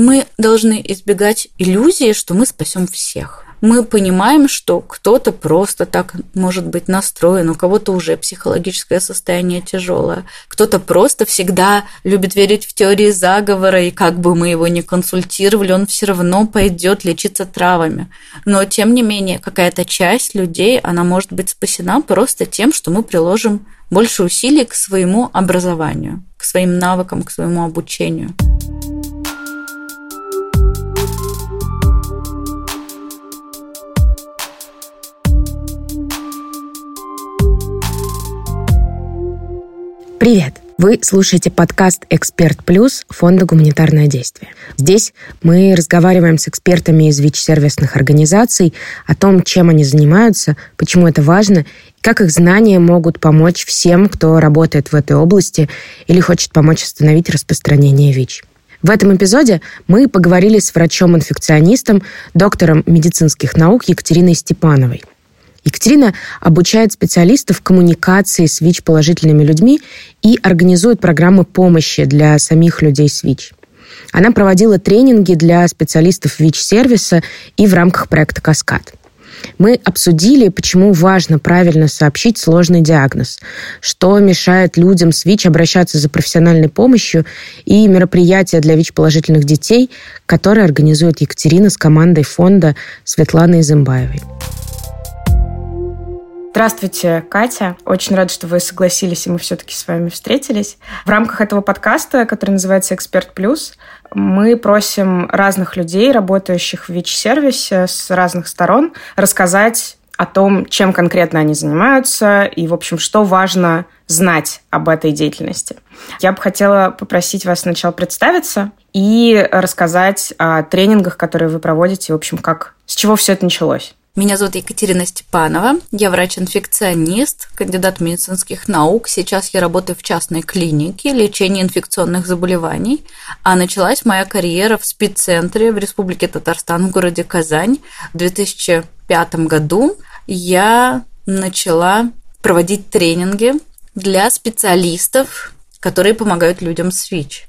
мы должны избегать иллюзии, что мы спасем всех мы понимаем, что кто-то просто так может быть настроен, у кого-то уже психологическое состояние тяжелое, кто-то просто всегда любит верить в теории заговора, и как бы мы его ни консультировали, он все равно пойдет лечиться травами. Но, тем не менее, какая-то часть людей, она может быть спасена просто тем, что мы приложим больше усилий к своему образованию, к своим навыкам, к своему обучению. Привет! Вы слушаете подкаст «Эксперт Плюс» Фонда «Гуманитарное действие». Здесь мы разговариваем с экспертами из ВИЧ-сервисных организаций о том, чем они занимаются, почему это важно, и как их знания могут помочь всем, кто работает в этой области или хочет помочь остановить распространение ВИЧ. В этом эпизоде мы поговорили с врачом-инфекционистом, доктором медицинских наук Екатериной Степановой. Екатерина обучает специалистов коммуникации с ВИЧ-положительными людьми и организует программы помощи для самих людей с ВИЧ. Она проводила тренинги для специалистов ВИЧ-сервиса и в рамках проекта «Каскад». Мы обсудили, почему важно правильно сообщить сложный диагноз, что мешает людям с ВИЧ обращаться за профессиональной помощью и мероприятия для ВИЧ-положительных детей, которые организует Екатерина с командой фонда Светланы Изымбаевой. Здравствуйте, Катя. Очень рада, что вы согласились, и мы все-таки с вами встретились. В рамках этого подкаста, который называется «Эксперт Плюс», мы просим разных людей, работающих в ВИЧ-сервисе с разных сторон, рассказать о том, чем конкретно они занимаются и, в общем, что важно знать об этой деятельности. Я бы хотела попросить вас сначала представиться и рассказать о тренингах, которые вы проводите, в общем, как, с чего все это началось. Меня зовут Екатерина Степанова, я врач-инфекционист, кандидат медицинских наук. Сейчас я работаю в частной клинике лечения инфекционных заболеваний. А началась моя карьера в спеццентре в Республике Татарстан в городе Казань. В 2005 году я начала проводить тренинги для специалистов, которые помогают людям с ВИЧ.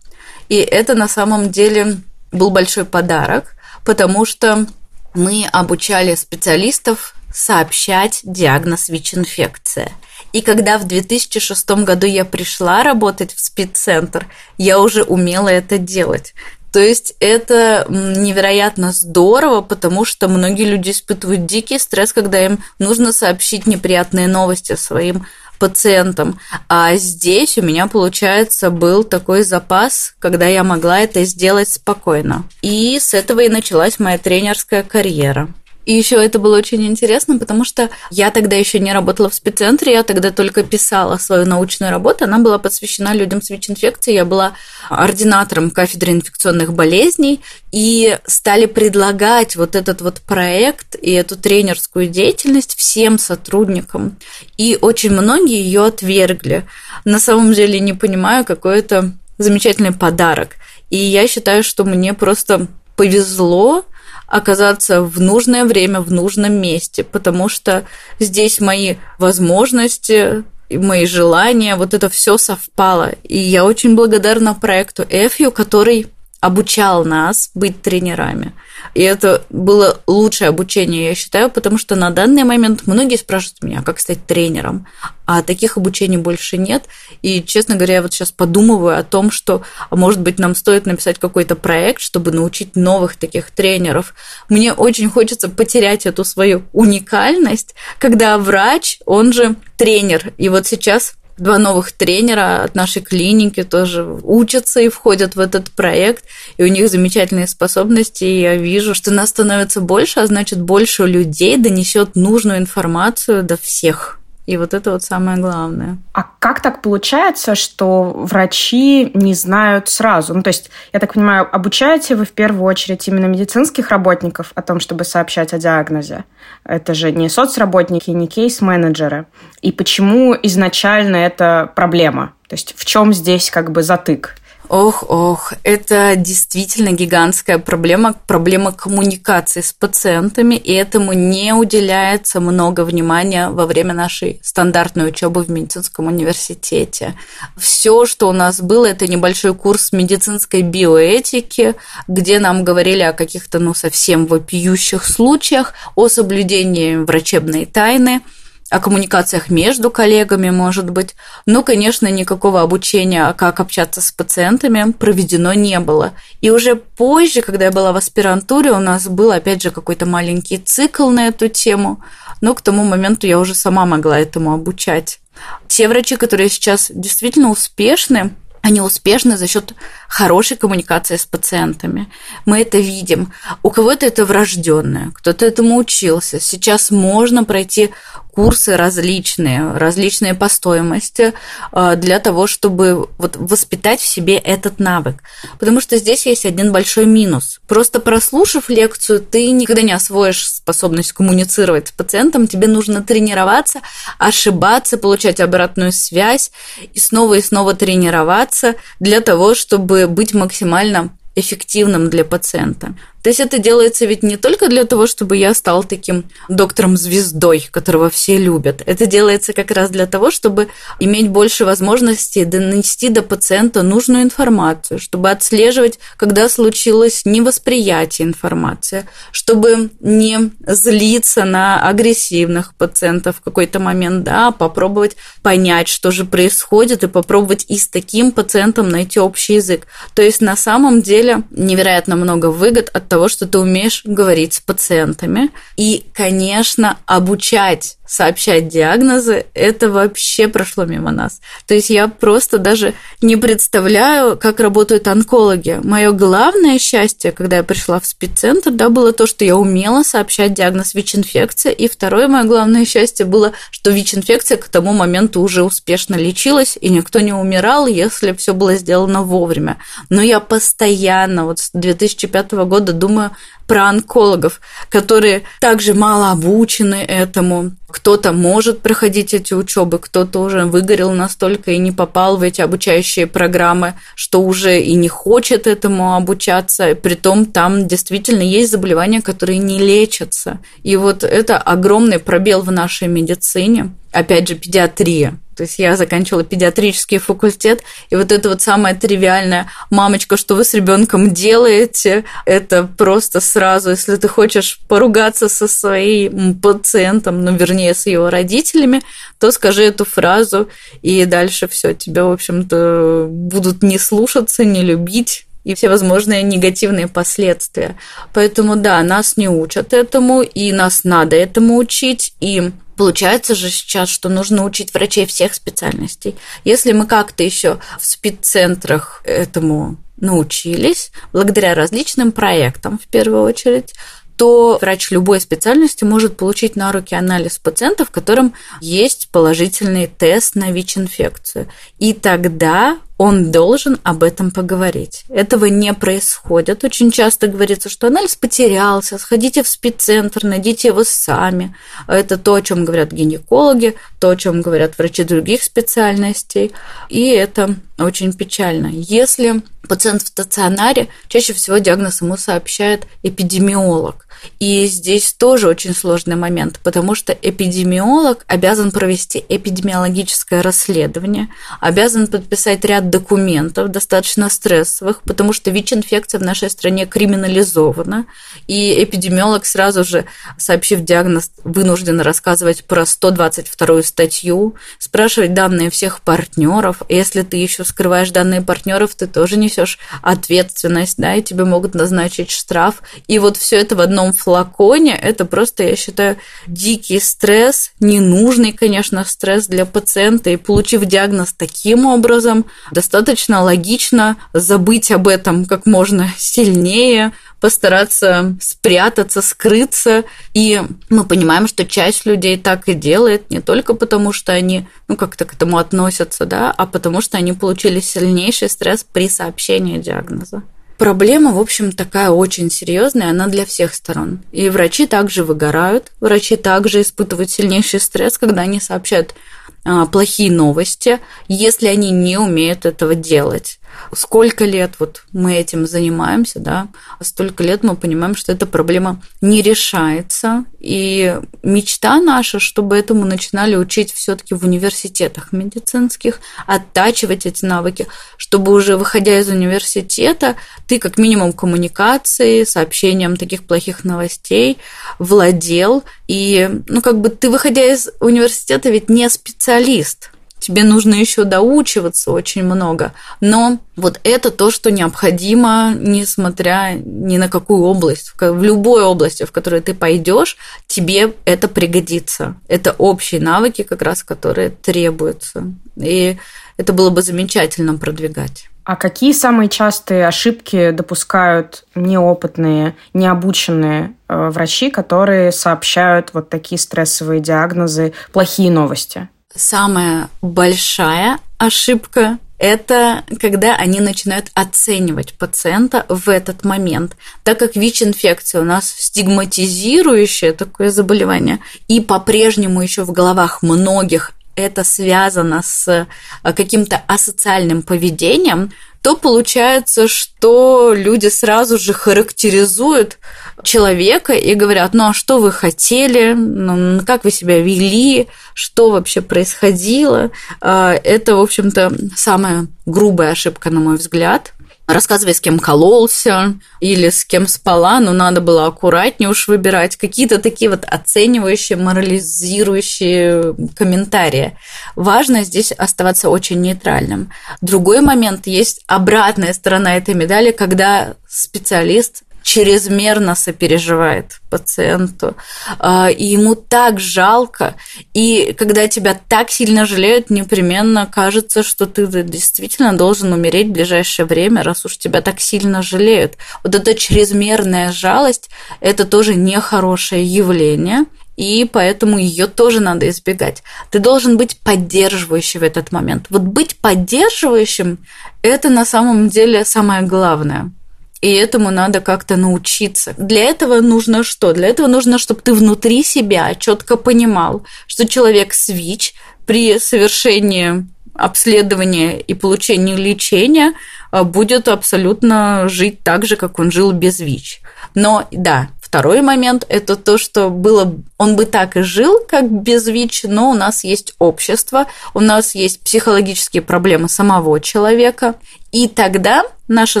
И это на самом деле был большой подарок, потому что мы обучали специалистов сообщать диагноз ВИЧ-инфекция. И когда в 2006 году я пришла работать в спеццентр, я уже умела это делать. То есть это невероятно здорово, потому что многие люди испытывают дикий стресс, когда им нужно сообщить неприятные новости своим пациентам. А здесь у меня, получается, был такой запас, когда я могла это сделать спокойно. И с этого и началась моя тренерская карьера. И еще это было очень интересно, потому что я тогда еще не работала в спеццентре, я тогда только писала свою научную работу. Она была посвящена людям с ВИЧ-инфекцией. Я была ординатором кафедры инфекционных болезней. И стали предлагать вот этот вот проект и эту тренерскую деятельность всем сотрудникам. И очень многие ее отвергли. На самом деле не понимаю, какой это замечательный подарок. И я считаю, что мне просто повезло оказаться в нужное время, в нужном месте, потому что здесь мои возможности, мои желания, вот это все совпало. И я очень благодарна проекту EFU, который обучал нас быть тренерами. И это было лучшее обучение, я считаю, потому что на данный момент многие спрашивают меня, как стать тренером, а таких обучений больше нет. И, честно говоря, я вот сейчас подумываю о том, что, может быть, нам стоит написать какой-то проект, чтобы научить новых таких тренеров. Мне очень хочется потерять эту свою уникальность, когда врач, он же тренер. И вот сейчас Два новых тренера от нашей клиники тоже учатся и входят в этот проект, и у них замечательные способности, и я вижу, что нас становится больше, а значит, больше людей донесет нужную информацию до всех. И вот это вот самое главное. А как так получается, что врачи не знают сразу? Ну, то есть, я так понимаю, обучаете вы в первую очередь именно медицинских работников о том, чтобы сообщать о диагнозе? Это же не соцработники, не кейс-менеджеры. И почему изначально это проблема? То есть, в чем здесь как бы затык? Ох, ох, это действительно гигантская проблема, проблема коммуникации с пациентами, и этому не уделяется много внимания во время нашей стандартной учебы в медицинском университете. Все, что у нас было, это небольшой курс медицинской биоэтики, где нам говорили о каких-то, ну, совсем вопиющих случаях, о соблюдении врачебной тайны – о коммуникациях между коллегами, может быть. Но, конечно, никакого обучения, как общаться с пациентами, проведено не было. И уже позже, когда я была в аспирантуре, у нас был, опять же, какой-то маленький цикл на эту тему, но к тому моменту я уже сама могла этому обучать. Те врачи, которые сейчас действительно успешны, они успешны за счет хорошей коммуникации с пациентами. Мы это видим. У кого-то это врожденное, кто-то этому учился. Сейчас можно пройти курсы различные, различные по стоимости э, для того, чтобы вот воспитать в себе этот навык. Потому что здесь есть один большой минус. Просто прослушав лекцию, ты никогда не освоишь способность коммуницировать с пациентом. Тебе нужно тренироваться, ошибаться, получать обратную связь и снова и снова тренироваться для того, чтобы быть максимально эффективным для пациента. То есть это делается ведь не только для того, чтобы я стал таким доктором-звездой, которого все любят. Это делается как раз для того, чтобы иметь больше возможностей донести до пациента нужную информацию, чтобы отслеживать, когда случилось невосприятие информации, чтобы не злиться на агрессивных пациентов в какой-то момент, да, а попробовать понять, что же происходит, и попробовать и с таким пациентом найти общий язык. То есть на самом деле невероятно много выгод от того, что ты умеешь говорить с пациентами. И, конечно, обучать сообщать диагнозы, это вообще прошло мимо нас. То есть я просто даже не представляю, как работают онкологи. Мое главное счастье, когда я пришла в спеццентр, да, было то, что я умела сообщать диагноз ВИЧ-инфекция. И второе мое главное счастье было, что ВИЧ-инфекция к тому моменту уже успешно лечилась, и никто не умирал, если все было сделано вовремя. Но я постоянно, вот с 2005 года думаю про онкологов, которые также мало обучены этому. Кто-то может проходить эти учебы, кто-то уже выгорел настолько и не попал в эти обучающие программы, что уже и не хочет этому обучаться. Притом там действительно есть заболевания, которые не лечатся. И вот это огромный пробел в нашей медицине. Опять же, педиатрия то есть я заканчивала педиатрический факультет, и вот это вот самое тривиальное «мамочка, что вы с ребенком делаете?» Это просто сразу, если ты хочешь поругаться со своим пациентом, ну, вернее, с его родителями, то скажи эту фразу, и дальше все тебя, в общем-то, будут не слушаться, не любить, и все возможные негативные последствия. Поэтому да, нас не учат этому, и нас надо этому учить, и Получается же сейчас, что нужно учить врачей всех специальностей. Если мы как-то еще в спеццентрах этому научились, благодаря различным проектам в первую очередь, то врач любой специальности может получить на руки анализ пациентов, в котором есть положительный тест на ВИЧ-инфекцию. И тогда он должен об этом поговорить. Этого не происходит. Очень часто говорится, что анализ потерялся, сходите в спеццентр, найдите его сами. Это то, о чем говорят гинекологи, то, о чем говорят врачи других специальностей. И это очень печально. Если пациент в стационаре, чаще всего диагноз ему сообщает эпидемиолог. И здесь тоже очень сложный момент, потому что эпидемиолог обязан провести эпидемиологическое расследование, обязан подписать ряд документов, достаточно стрессовых, потому что ВИЧ-инфекция в нашей стране криминализована, и эпидемиолог сразу же, сообщив диагноз, вынужден рассказывать про 122 статью, спрашивать данные всех партнеров. Если ты еще скрываешь данные партнеров, ты тоже несешь ответственность, да, и тебе могут назначить штраф. И вот все это в одном флаконе, это просто, я считаю, дикий стресс, ненужный, конечно, стресс для пациента. И получив диагноз таким образом, достаточно логично забыть об этом как можно сильнее, постараться спрятаться, скрыться. И мы понимаем, что часть людей так и делает, не только потому, что они ну, как-то к этому относятся, да, а потому что они получили сильнейший стресс при сообщении диагноза. Проблема, в общем, такая очень серьезная, она для всех сторон. И врачи также выгорают, врачи также испытывают сильнейший стресс, когда они сообщают а, плохие новости, если они не умеют этого делать. Сколько лет вот мы этим занимаемся, да, столько лет мы понимаем, что эта проблема не решается, и мечта наша, чтобы этому начинали учить все-таки в университетах медицинских, оттачивать эти навыки, чтобы уже выходя из университета, ты как минимум коммуникацией, сообщением таких плохих новостей владел, и, ну, как бы ты, выходя из университета, ведь не специалист, тебе нужно еще доучиваться очень много. Но вот это то, что необходимо, несмотря ни на какую область. В любой области, в которой ты пойдешь, тебе это пригодится. Это общие навыки, как раз, которые требуются. И это было бы замечательно продвигать. А какие самые частые ошибки допускают неопытные, необученные э, врачи, которые сообщают вот такие стрессовые диагнозы, плохие новости? Самая большая ошибка это когда они начинают оценивать пациента в этот момент. Так как ВИЧ-инфекция у нас стигматизирующее такое заболевание, и по-прежнему еще в головах многих это связано с э, каким-то асоциальным поведением, то получается, что люди сразу же характеризуют человека и говорят, ну а что вы хотели, ну, как вы себя вели, что вообще происходило. А, это, в общем-то, самая грубая ошибка, на мой взгляд – рассказывай, с кем кололся или с кем спала, но надо было аккуратнее уж выбирать. Какие-то такие вот оценивающие, морализирующие комментарии. Важно здесь оставаться очень нейтральным. Другой момент есть обратная сторона этой медали, когда специалист чрезмерно сопереживает пациенту, а, и ему так жалко, и когда тебя так сильно жалеют, непременно кажется, что ты действительно должен умереть в ближайшее время, раз уж тебя так сильно жалеют. Вот эта чрезмерная жалость – это тоже нехорошее явление, и поэтому ее тоже надо избегать. Ты должен быть поддерживающим в этот момент. Вот быть поддерживающим – это на самом деле самое главное – и этому надо как-то научиться. Для этого нужно что? Для этого нужно, чтобы ты внутри себя четко понимал, что человек с ВИЧ при совершении обследования и получения лечения а, будет абсолютно жить так же, как он жил без ВИЧ. Но да, второй момент – это то, что было, он бы так и жил, как без ВИЧ, но у нас есть общество, у нас есть психологические проблемы самого человека, и тогда наша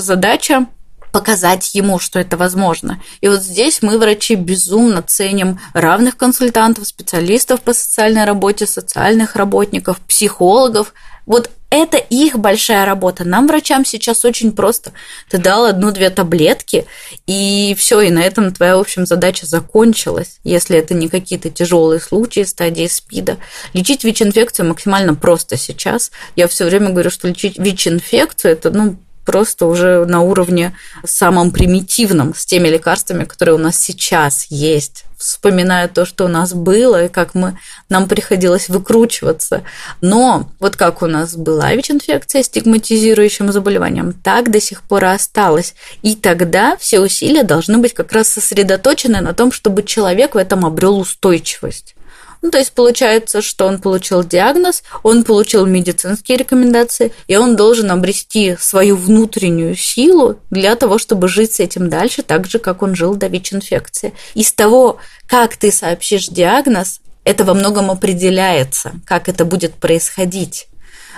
задача показать ему, что это возможно. И вот здесь мы, врачи, безумно ценим равных консультантов, специалистов по социальной работе, социальных работников, психологов. Вот это их большая работа. Нам, врачам, сейчас очень просто. Ты дал одну-две таблетки, и все, и на этом твоя, в общем, задача закончилась, если это не какие-то тяжелые случаи стадии СПИДа. Лечить ВИЧ-инфекцию максимально просто сейчас. Я все время говорю, что лечить ВИЧ-инфекцию это, ну, просто уже на уровне самом примитивном с теми лекарствами, которые у нас сейчас есть. Вспоминая то, что у нас было, и как мы, нам приходилось выкручиваться. Но вот как у нас была ВИЧ-инфекция стигматизирующим заболеванием, так до сих пор и осталось. И тогда все усилия должны быть как раз сосредоточены на том, чтобы человек в этом обрел устойчивость. Ну, то есть получается, что он получил диагноз, он получил медицинские рекомендации, и он должен обрести свою внутреннюю силу для того, чтобы жить с этим дальше, так же, как он жил до ВИЧ-инфекции. Из того, как ты сообщишь диагноз, это во многом определяется, как это будет происходить.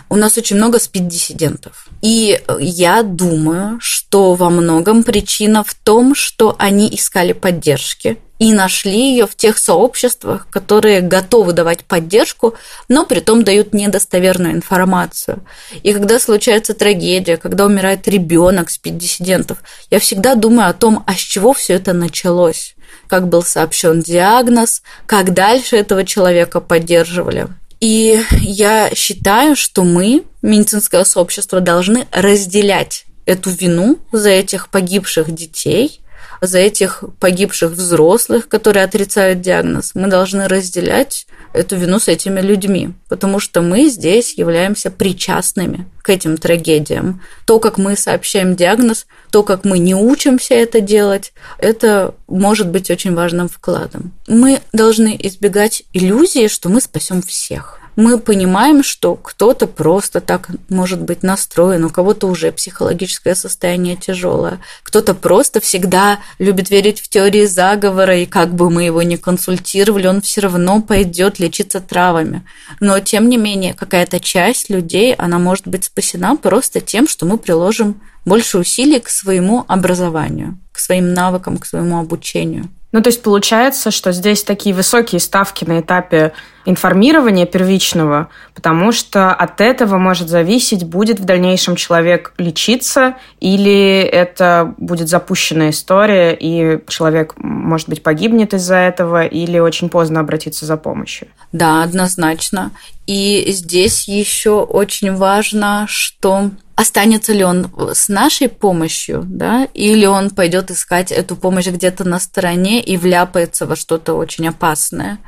У нас очень много спид-диссидентов. И я думаю, что во многом причина в том, что они искали поддержки, и нашли ее в тех сообществах, которые готовы давать поддержку, но при том дают недостоверную информацию. И когда случается трагедия, когда умирает ребенок с диссидентов, я всегда думаю о том, а с чего все это началось, как был сообщен диагноз, как дальше этого человека поддерживали. И я считаю, что мы, медицинское сообщество, должны разделять эту вину за этих погибших детей за этих погибших взрослых, которые отрицают диагноз. Мы должны разделять эту вину с этими людьми, потому что мы здесь являемся причастными к этим трагедиям. То, как мы сообщаем диагноз, то, как мы не учимся это делать, это может быть очень важным вкладом. Мы должны избегать иллюзии, что мы спасем всех. Мы понимаем, что кто-то просто так может быть настроен, у кого-то уже психологическое состояние тяжелое, кто-то просто всегда любит верить в теории заговора, и как бы мы его ни консультировали, он все равно пойдет лечиться травами. Но, тем не менее, какая-то часть людей, она может быть спасена просто тем, что мы приложим больше усилий к своему образованию, к своим навыкам, к своему обучению. Ну, то есть получается, что здесь такие высокие ставки на этапе информирования первичного, потому что от этого может зависеть, будет в дальнейшем человек лечиться или это будет запущенная история, и человек, может быть, погибнет из-за этого или очень поздно обратиться за помощью. Да, однозначно. И здесь еще очень важно, что останется ли он с нашей помощью, да, или он пойдет искать эту помощь где-то на стороне и вляпается во что-то очень опасное.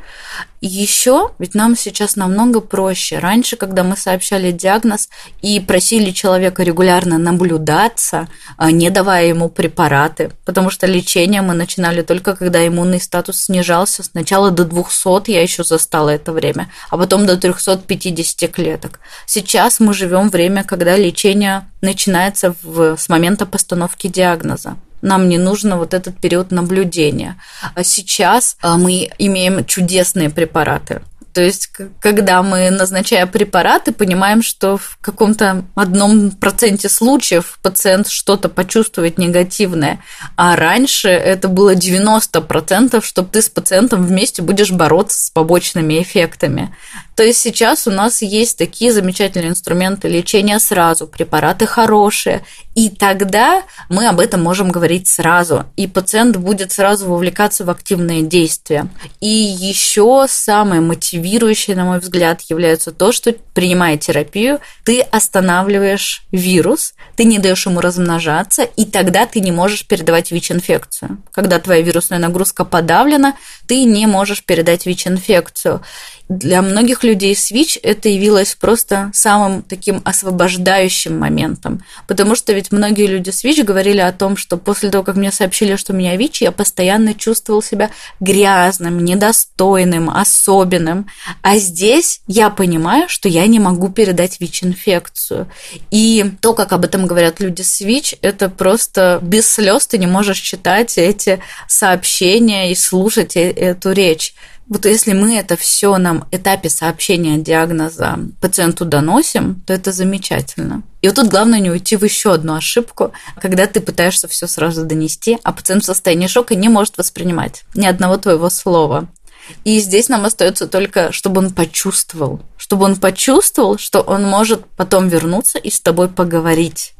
Еще, ведь нам сейчас намного проще. Раньше, когда мы сообщали диагноз и просили человека регулярно наблюдаться, а, не давая ему препараты, потому что лечение мы начинали только когда иммунный статус снижался. Сначала до 200 я еще застала это время, а потом до 350 клеток. Сейчас мы живем время, когда лечение начинается в, с момента постановки диагноза нам не нужно вот этот период наблюдения. А сейчас а, мы имеем чудесные препараты. То есть, когда мы, назначая препараты, понимаем, что в каком-то одном проценте случаев пациент что-то почувствует негативное, а раньше это было 90%, чтобы ты с пациентом вместе будешь бороться с побочными эффектами. То есть сейчас у нас есть такие замечательные инструменты лечения сразу, препараты хорошие, и тогда мы об этом можем говорить сразу, и пациент будет сразу вовлекаться в активные действия. И еще самое мотивирующее, на мой взгляд, является то, что принимая терапию, ты останавливаешь вирус, ты не даешь ему размножаться, и тогда ты не можешь передавать ВИЧ-инфекцию. Когда твоя вирусная нагрузка подавлена, ты не можешь передать ВИЧ-инфекцию. Для многих людей СВИЧ это явилось просто самым таким освобождающим моментом, потому что ведь многие люди ВИЧ говорили о том, что после того, как мне сообщили, что у меня ВИЧ, я постоянно чувствовал себя грязным, недостойным, особенным, а здесь я понимаю, что я не могу передать ВИЧ-инфекцию. И то, как об этом говорят люди ВИЧ, это просто без слез ты не можешь читать эти сообщения и слушать э, эту речь. Вот если мы это все на этапе сообщения диагноза пациенту доносим, то это замечательно. И вот тут главное не уйти в еще одну ошибку, когда ты пытаешься все сразу донести, а пациент в состоянии шока не может воспринимать ни одного твоего слова. И здесь нам остается только, чтобы он почувствовал, чтобы он почувствовал, что он может потом вернуться и с тобой поговорить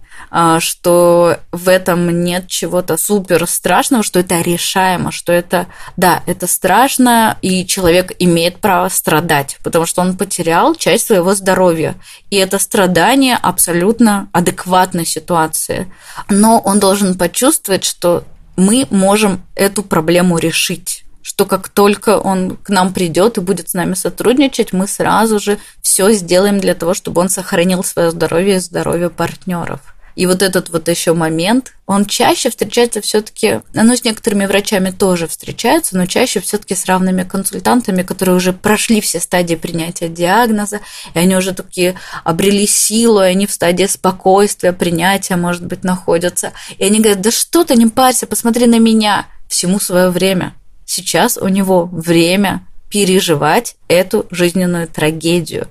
что в этом нет чего-то супер страшного, что это решаемо, что это, да, это страшно, и человек имеет право страдать, потому что он потерял часть своего здоровья. И это страдание абсолютно адекватной ситуации. Но он должен почувствовать, что мы можем эту проблему решить что как только он к нам придет и будет с нами сотрудничать, мы сразу же все сделаем для того, чтобы он сохранил свое здоровье и здоровье партнеров. И вот этот вот еще момент, он чаще встречается все-таки, ну, с некоторыми врачами тоже встречается, но чаще все-таки с равными консультантами, которые уже прошли все стадии принятия диагноза, и они уже такие обрели силу, и они в стадии спокойствия, принятия, может быть, находятся. И они говорят, да что ты, не парься, посмотри на меня. Всему свое время. Сейчас у него время переживать эту жизненную трагедию.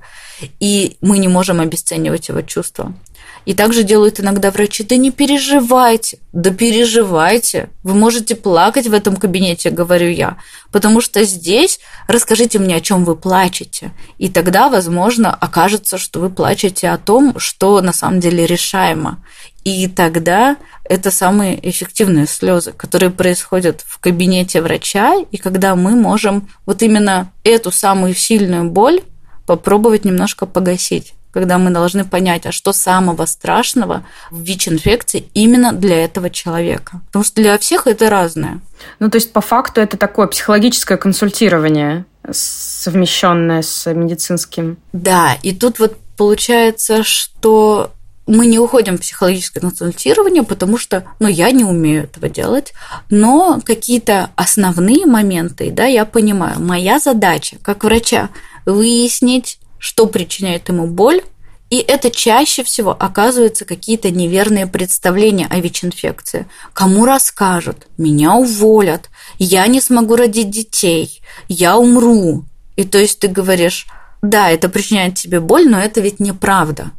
И мы не можем обесценивать его чувства. И также делают иногда врачи, да не переживайте, да переживайте. Вы можете плакать в этом кабинете, говорю я, потому что здесь расскажите мне, о чем вы плачете. И тогда, возможно, окажется, что вы плачете о том, что на самом деле решаемо. И тогда это самые эффективные слезы, которые происходят в кабинете врача, и когда мы можем вот именно эту самую сильную боль попробовать немножко погасить когда мы должны понять, а что самого страшного в ВИЧ-инфекции именно для этого человека. Потому что для всех это разное. Ну, то есть, по факту, это такое психологическое консультирование, совмещенное с медицинским. Да, и тут вот получается, что мы не уходим в психологическое консультирование, потому что, ну, я не умею этого делать, но какие-то основные моменты, да, я понимаю. Моя задача как врача выяснить, что причиняет ему боль, и это чаще всего оказываются какие-то неверные представления о ВИЧ-инфекции. Кому расскажут? Меня уволят. Я не смогу родить детей. Я умру. И то есть ты говоришь, да, это причиняет тебе боль, но это ведь неправда.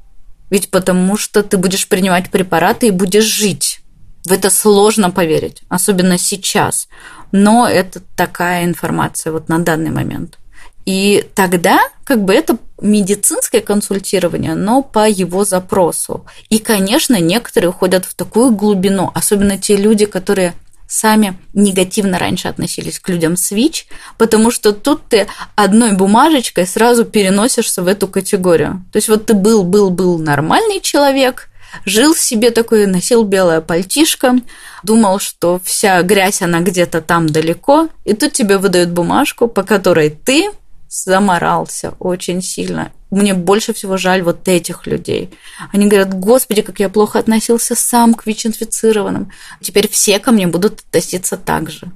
Ведь потому что ты будешь принимать препараты и будешь жить. В это сложно поверить, особенно сейчас. Но это такая информация вот на данный момент. И тогда как бы это медицинское консультирование, но по его запросу. И, конечно, некоторые уходят в такую глубину, особенно те люди, которые сами негативно раньше относились к людям с ВИЧ, потому что тут ты одной бумажечкой сразу переносишься в эту категорию. То есть вот ты был, был, был нормальный человек, жил себе такой, носил белое пальтишко, думал, что вся грязь, она где-то там далеко, и тут тебе выдают бумажку, по которой ты заморался очень сильно. Мне больше всего жаль вот этих людей. Они говорят, господи, как я плохо относился сам к ВИЧ-инфицированным. Теперь все ко мне будут относиться так же.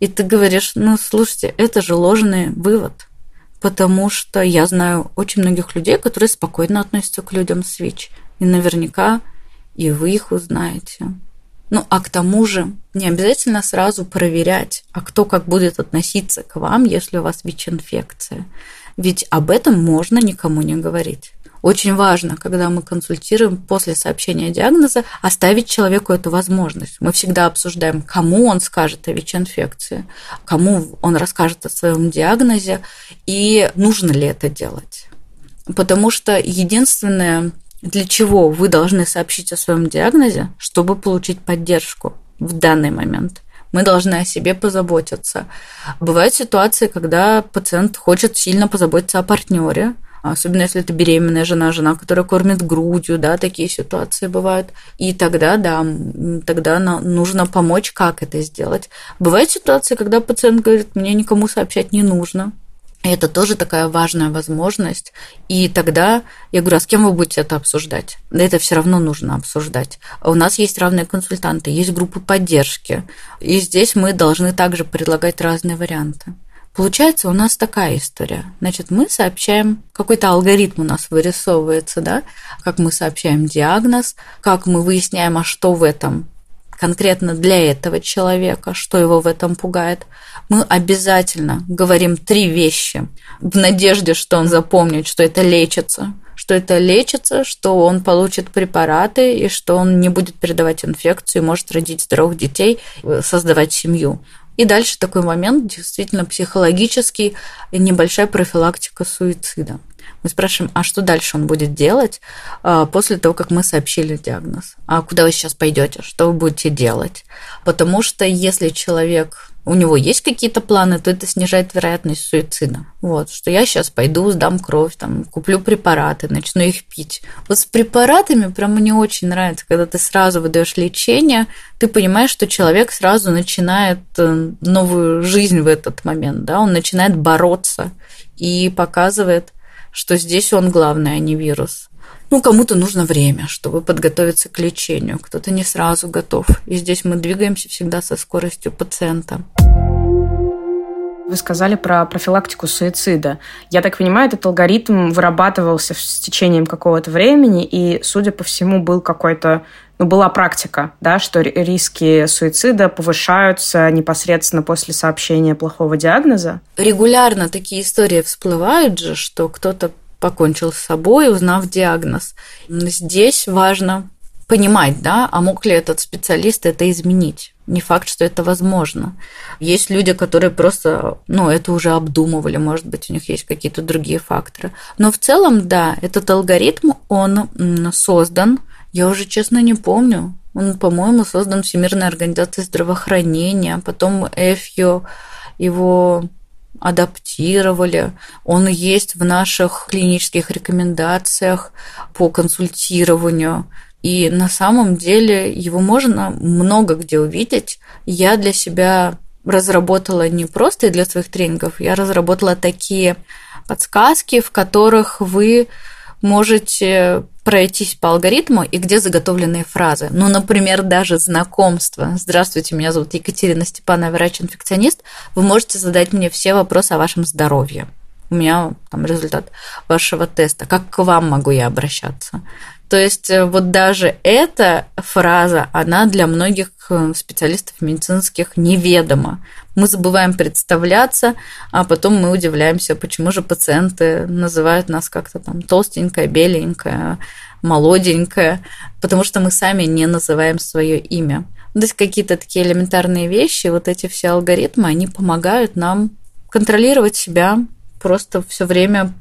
И ты говоришь, ну, слушайте, это же ложный вывод. Потому что я знаю очень многих людей, которые спокойно относятся к людям с ВИЧ. И наверняка и вы их узнаете. Ну, а к тому же не обязательно сразу проверять, а кто как будет относиться к вам, если у вас ВИЧ-инфекция. Ведь об этом можно никому не говорить. Очень важно, когда мы консультируем после сообщения диагноза, оставить человеку эту возможность. Мы всегда обсуждаем, кому он скажет о ВИЧ-инфекции, кому он расскажет о своем диагнозе и нужно ли это делать. Потому что единственное, для чего вы должны сообщить о своем диагнозе, чтобы получить поддержку в данный момент. Мы должны о себе позаботиться. Бывают ситуации, когда пациент хочет сильно позаботиться о партнере, особенно если это беременная жена, жена, которая кормит грудью, да, такие ситуации бывают. И тогда, да, тогда нужно помочь, как это сделать. Бывают ситуации, когда пациент говорит, мне никому сообщать не нужно, это тоже такая важная возможность. И тогда я говорю, а с кем вы будете это обсуждать? Да это все равно нужно обсуждать. У нас есть равные консультанты, есть группы поддержки. И здесь мы должны также предлагать разные варианты. Получается, у нас такая история. Значит, мы сообщаем, какой-то алгоритм у нас вырисовывается, да, как мы сообщаем диагноз, как мы выясняем, а что в этом конкретно для этого человека, что его в этом пугает, мы обязательно говорим три вещи в надежде, что он запомнит, что это лечится, что это лечится, что он получит препараты и что он не будет передавать инфекцию, может родить здоровых детей, создавать семью. И дальше такой момент, действительно психологический, небольшая профилактика суицида. Мы спрашиваем, а что дальше он будет делать а, после того, как мы сообщили диагноз? А куда вы сейчас пойдете? Что вы будете делать? Потому что если человек у него есть какие-то планы, то это снижает вероятность суицида. Вот, что я сейчас пойду, сдам кровь, там, куплю препараты, начну их пить. Вот с препаратами прям мне очень нравится, когда ты сразу выдаешь лечение, ты понимаешь, что человек сразу начинает э, новую жизнь в этот момент, да, он начинает бороться и показывает, что здесь он главный, а не вирус. Ну, кому-то нужно время, чтобы подготовиться к лечению, кто-то не сразу готов. И здесь мы двигаемся всегда со скоростью пациента. Вы сказали про профилактику суицида. Я так понимаю, этот алгоритм вырабатывался с течением какого-то времени, и, судя по всему, был какой-то ну, была практика, да, что риски суицида повышаются непосредственно после сообщения плохого диагноза. Регулярно такие истории всплывают же, что кто-то покончил с собой, узнав диагноз. Здесь важно понимать, да, а мог ли этот специалист это изменить. Не факт, что это возможно. Есть люди, которые просто, ну, это уже обдумывали, может быть, у них есть какие-то другие факторы. Но в целом, да, этот алгоритм, он создан, я уже, честно, не помню. Он, по-моему, создан Всемирной организацией здравоохранения, потом ЭФЮ его адаптировали. Он есть в наших клинических рекомендациях по консультированию. И на самом деле его можно много где увидеть. Я для себя разработала не просто для своих тренингов, я разработала такие подсказки, в которых вы можете пройтись по алгоритму и где заготовленные фразы. Ну, например, даже знакомство. Здравствуйте, меня зовут Екатерина Степанова, врач-инфекционист. Вы можете задать мне все вопросы о вашем здоровье. у меня там результат вашего теста, как к вам могу я обращаться? То есть э, вот даже эта фраза, она для многих э, специалистов медицинских неведома. Мы забываем представляться, а потом мы удивляемся, почему же пациенты называют нас как-то там толстенькая, беленькая, молоденькая, потому что мы сами не называем свое имя. То есть какие-то такие элементарные вещи, вот эти все алгоритмы, они помогают нам контролировать себя, просто все время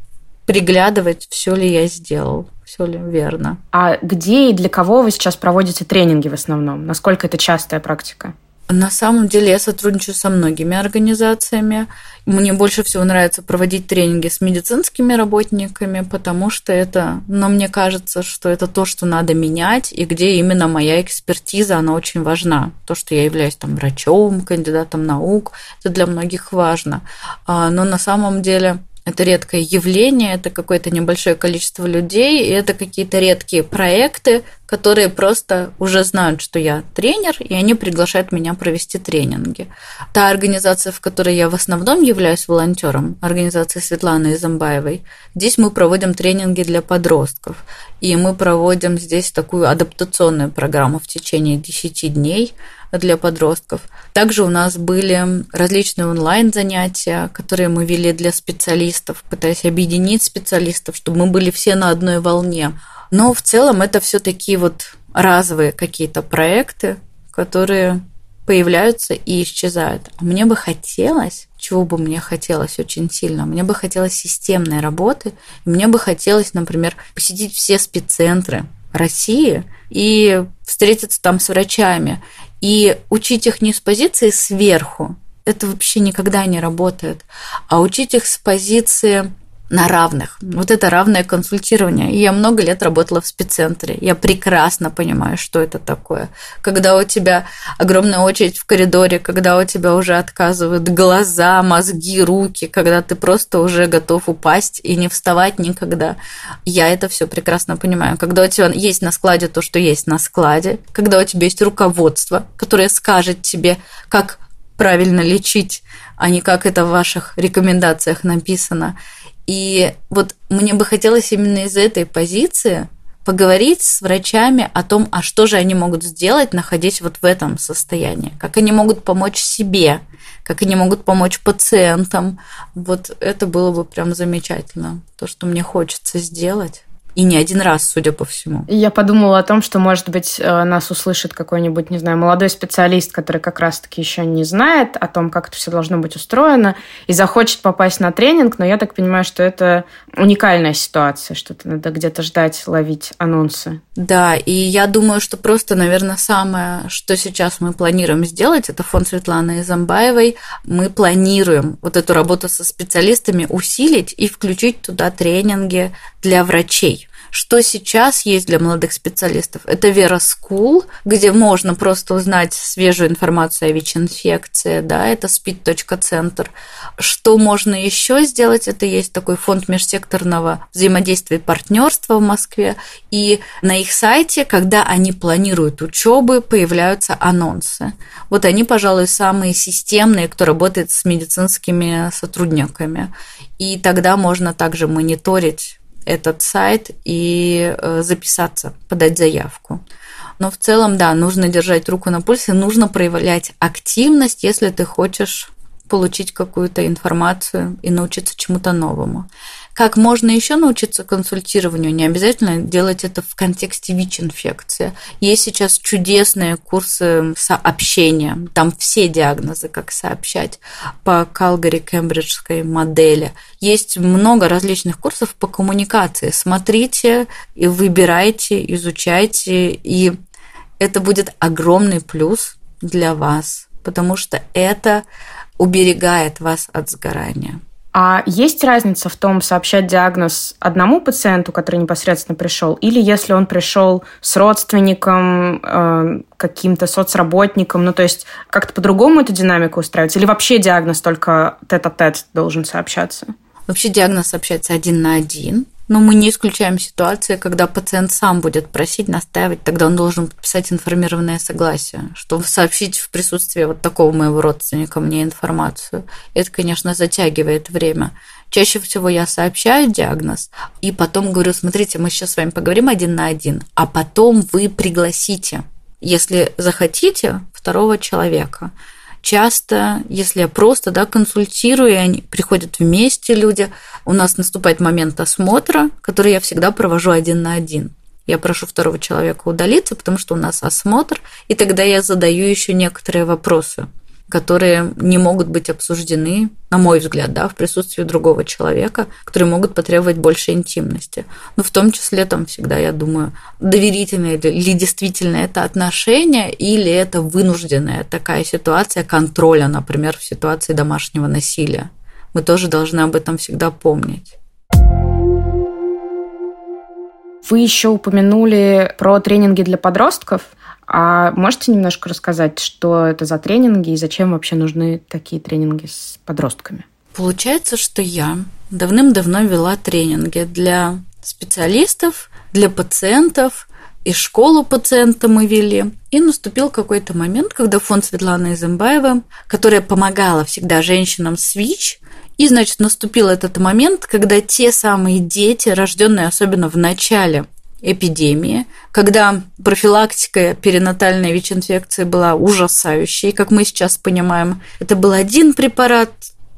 приглядывать, все ли я сделал, все ли верно. А где и для кого вы сейчас проводите тренинги в основном? Насколько это частая практика? На самом деле я сотрудничаю со многими организациями. Мне больше всего нравится проводить тренинги с медицинскими работниками, потому что это, но мне кажется, что это то, что надо менять, и где именно моя экспертиза, она очень важна. То, что я являюсь там врачом, кандидатом наук, это для многих важно. А, но на самом деле это редкое явление, это какое-то небольшое количество людей, и это какие-то редкие проекты, которые просто уже знают, что я тренер, и они приглашают меня провести тренинги. Та организация, в которой я в основном являюсь волонтером, организация Светланы Изамбаевой, здесь мы проводим тренинги для подростков, и мы проводим здесь такую адаптационную программу в течение 10 дней – для подростков. Также у нас были различные онлайн-занятия, которые мы вели для специалистов, пытаясь объединить специалистов, чтобы мы были все на одной волне. Но в целом это все такие вот разовые какие-то проекты, которые появляются и исчезают. А мне бы хотелось, чего бы мне хотелось очень сильно, мне бы хотелось системной работы, мне бы хотелось, например, посетить все спеццентры России и встретиться там с врачами и учить их не с позиции сверху, это вообще никогда не работает, а учить их с позиции на равных. Вот это равное консультирование. Я много лет работала в спеццентре. Я прекрасно понимаю, что это такое. Когда у тебя огромная очередь в коридоре, когда у тебя уже отказывают глаза, мозги, руки, когда ты просто уже готов упасть и не вставать никогда. Я это все прекрасно понимаю. Когда у тебя есть на складе то, что есть на складе, когда у тебя есть руководство, которое скажет тебе, как правильно лечить, а не как это в ваших рекомендациях написано – и вот мне бы хотелось именно из этой позиции поговорить с врачами о том, а что же они могут сделать, находясь вот в этом состоянии, как они могут помочь себе, как они могут помочь пациентам. Вот это было бы прям замечательно, то, что мне хочется сделать. И не один раз, судя по всему. Я подумала о том, что, может быть, э, нас услышит какой-нибудь, не знаю, молодой специалист, который как раз-таки еще не знает о том, как это все должно быть устроено, и захочет попасть на тренинг, но я так понимаю, что это уникальная ситуация, что то надо где-то ждать, ловить анонсы. Да, и я думаю, что просто, наверное, самое, что сейчас мы планируем сделать, это фонд Светланы Замбаевой. Мы планируем вот эту работу со специалистами усилить и включить туда тренинги для врачей что сейчас есть для молодых специалистов? Это Вера School, где можно просто узнать свежую информацию о ВИЧ-инфекции, да, это speed.центр. Что можно еще сделать? Это есть такой фонд межсекторного взаимодействия и партнерства в Москве, и на их сайте, когда они планируют учебы, появляются анонсы. Вот они, пожалуй, самые системные, кто работает с медицинскими сотрудниками. И тогда можно также мониторить этот сайт и э, записаться, подать заявку. Но в целом, да, нужно держать руку на пульсе, нужно проявлять активность, если ты хочешь получить какую-то информацию и научиться чему-то новому. Как можно еще научиться консультированию? Не обязательно делать это в контексте ВИЧ-инфекции. Есть сейчас чудесные курсы сообщения. Там все диагнозы, как сообщать по Калгари-Кембриджской модели. Есть много различных курсов по коммуникации. Смотрите и выбирайте, изучайте. И это будет огромный плюс для вас, потому что это уберегает вас от сгорания. А есть разница в том, сообщать диагноз одному пациенту, который непосредственно пришел, или если он пришел с родственником, э, каким-то соцработником, ну то есть как-то по-другому эту динамику устраивать, или вообще диагноз только тет-а-тет должен сообщаться? Вообще диагноз сообщается один на один, Но мы не исключаем ситуации, когда пациент сам будет просить, настаивать, тогда он должен подписать информированное согласие, чтобы сообщить в присутствии вот такого моего родственника мне информацию. Это, конечно, затягивает время. Чаще всего я сообщаю диагноз, и потом говорю, смотрите, мы сейчас с вами поговорим один на один, а потом вы пригласите, если захотите, второго человека часто, если я просто да, консультирую, и они приходят вместе люди, у нас наступает момент осмотра, который я всегда провожу один на один. Я прошу второго человека удалиться, потому что у нас осмотр, и тогда я задаю еще некоторые вопросы которые не могут быть обсуждены, на мой взгляд, да, в присутствии другого человека, которые могут потребовать больше интимности. Но в том числе там всегда, я думаю, доверительное ли действительно это отношение, или это вынужденная такая ситуация контроля, например, в ситуации домашнего насилия. Мы тоже должны об этом всегда помнить. Вы еще упомянули про тренинги для подростков. А можете немножко рассказать, что это за тренинги и зачем вообще нужны такие тренинги с подростками? Получается, что я давным-давно вела тренинги для специалистов, для пациентов, и школу пациента мы вели. И наступил какой-то момент, когда фонд Светланы Изымбаева, которая помогала всегда женщинам с ВИЧ, и, значит, наступил этот момент, когда те самые дети, рожденные особенно в начале эпидемии, когда профилактика перинатальной ВИЧ-инфекции была ужасающей, как мы сейчас понимаем. Это был один препарат,